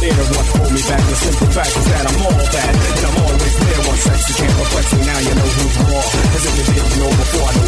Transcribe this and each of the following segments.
the debonair. What hold me back? The simple fact is that I'm all that, and I'm always there. One sex you can't perplex me. Now you know who's raw. As if you didn't know before I knew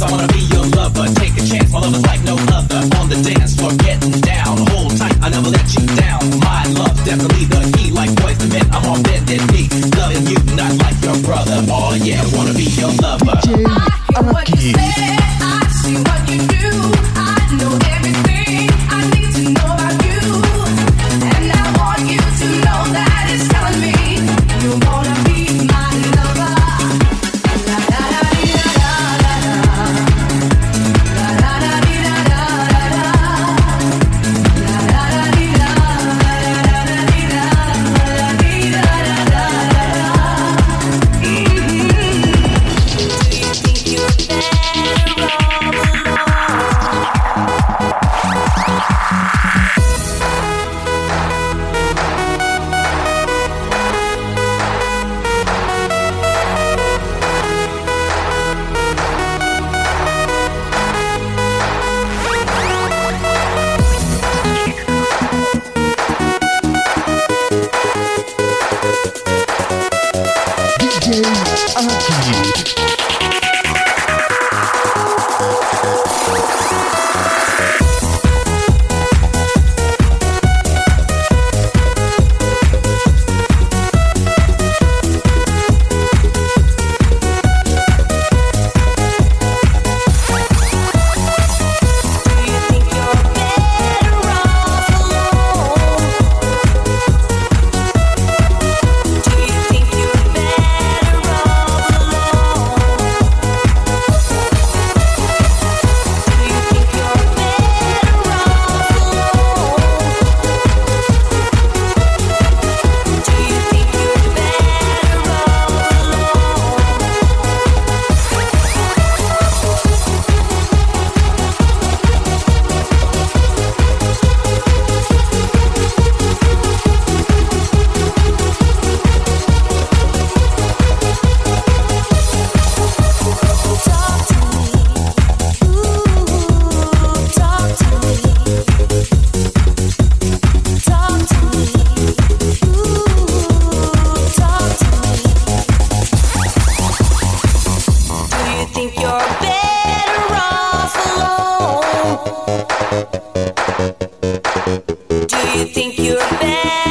I wanna be your lover you're bad.